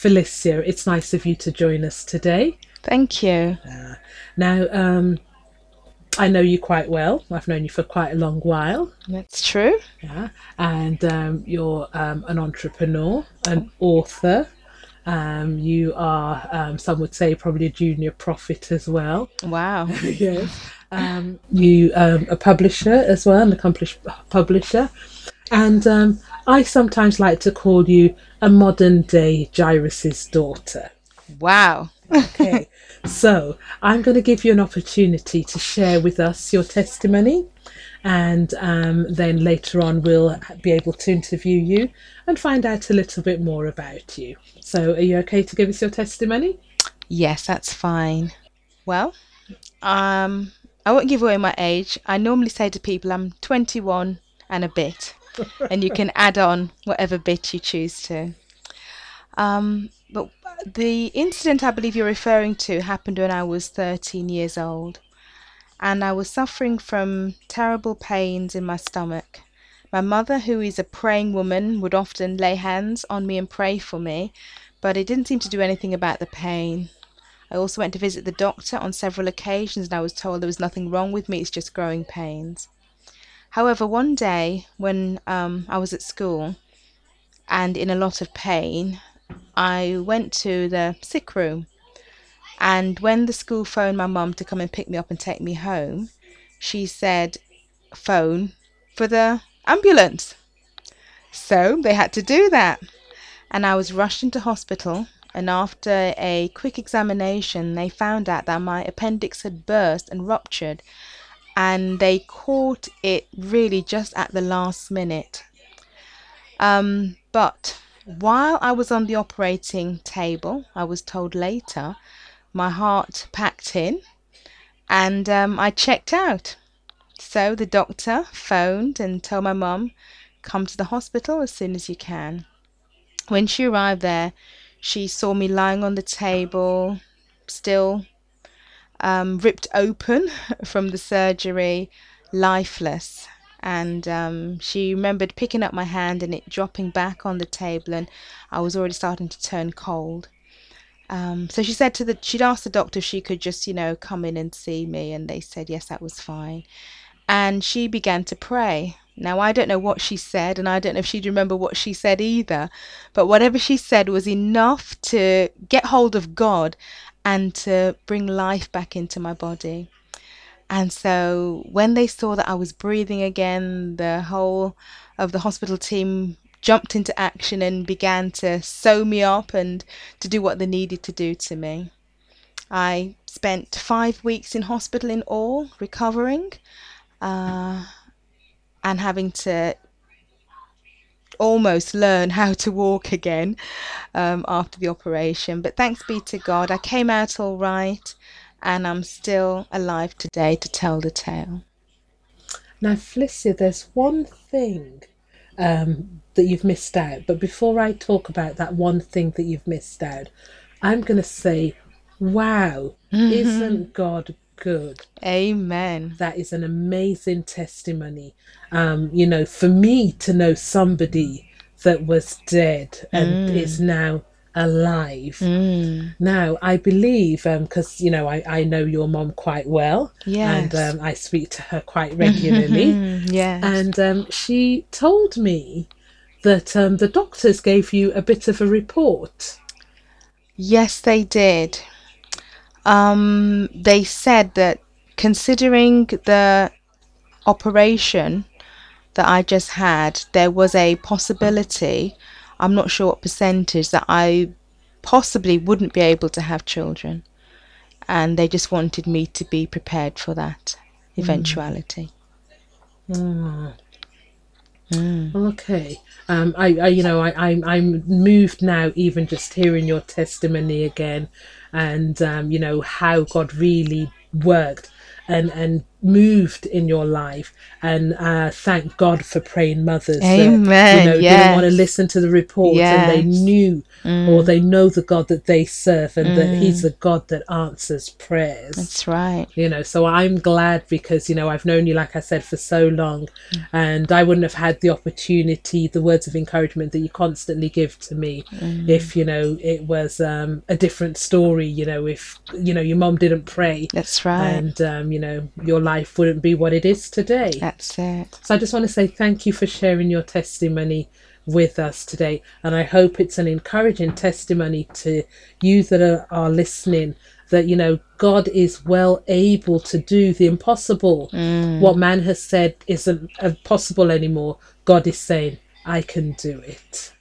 Felicia, it's nice of you to join us today. Thank you. Uh, now, um, I know you quite well. I've known you for quite a long while. That's true. Yeah, and um, you're um, an entrepreneur, an author. Um, you are, um, some would say, probably a junior prophet as well. Wow. yes. Um, you um, a publisher as well, an accomplished publisher, and um, I sometimes like to call you a modern day Jairus's daughter. Wow. Okay, so I'm going to give you an opportunity to share with us your testimony, and um, then later on we'll be able to interview you and find out a little bit more about you. So, are you okay to give us your testimony? Yes, that's fine. Well, um, I won't give away my age. I normally say to people I'm 21 and a bit, and you can add on whatever bit you choose to. Um, but the incident I believe you're referring to happened when I was 13 years old, and I was suffering from terrible pains in my stomach. My mother, who is a praying woman, would often lay hands on me and pray for me, but it didn't seem to do anything about the pain. I also went to visit the doctor on several occasions and I was told there was nothing wrong with me, it's just growing pains. However, one day when um, I was at school and in a lot of pain, I went to the sick room. And when the school phoned my mum to come and pick me up and take me home, she said, phone for the ambulance. So they had to do that. And I was rushed into hospital and after a quick examination, they found out that my appendix had burst and ruptured, and they caught it really just at the last minute. Um, but while I was on the operating table, I was told later, my heart packed in, and um, I checked out. So the doctor phoned and told my mum, come to the hospital as soon as you can. When she arrived there, she saw me lying on the table, still um, ripped open from the surgery, lifeless. And um, she remembered picking up my hand and it dropping back on the table, and I was already starting to turn cold. Um, so she said to the, she'd asked the doctor if she could just, you know, come in and see me, and they said yes, that was fine. And she began to pray. Now, I don't know what she said, and I don't know if she'd remember what she said either, but whatever she said was enough to get hold of God and to bring life back into my body. And so when they saw that I was breathing again, the whole of the hospital team jumped into action and began to sew me up and to do what they needed to do to me. I spent five weeks in hospital in all, recovering. Uh, and having to almost learn how to walk again um, after the operation. But thanks be to God, I came out all right and I'm still alive today to tell the tale. Now, Felicia, there's one thing um, that you've missed out. But before I talk about that one thing that you've missed out, I'm going to say, wow, mm-hmm. isn't God good. Amen. That is an amazing testimony. Um, you know, for me to know somebody that was dead and mm. is now alive. Mm. Now, I believe, um, because, um, you know, I, I know your mom quite well. Yes. And um, I speak to her quite regularly. yes. And um, she told me that um, the doctors gave you a bit of a report. Yes, they did um, they said that considering the operation that I just had, there was a possibility, I'm not sure what percentage, that I possibly wouldn't be able to have children. And they just wanted me to be prepared for that eventuality. Mm. Mm. Okay. Um, I, I, you know, I, I'm, I'm moved now, even just hearing your testimony again, and um, you know how God really worked, and and moved in your life and uh, thank God for praying mothers. that, Amen, you know, didn't want to listen to the report and they Yes. Mm. knew or they know the God that they serve and that He's the God that answers prayers That's right. you know so i'm glad because you know i've known you like i said for so long and i wouldn't have had the opportunity the words of encouragement that you constantly give to me if you know it was um, a different story you know if you know your mom didn't pray That's right. and um, you know your life wouldn't be what it is today That's it. so I just want to say thank you for sharing your testimony with us today. And I hope it's an encouraging testimony to you that are, are listening that, you know, God is well able to do the impossible. What man has said isn't uh, possible anymore. God is saying, I can do it.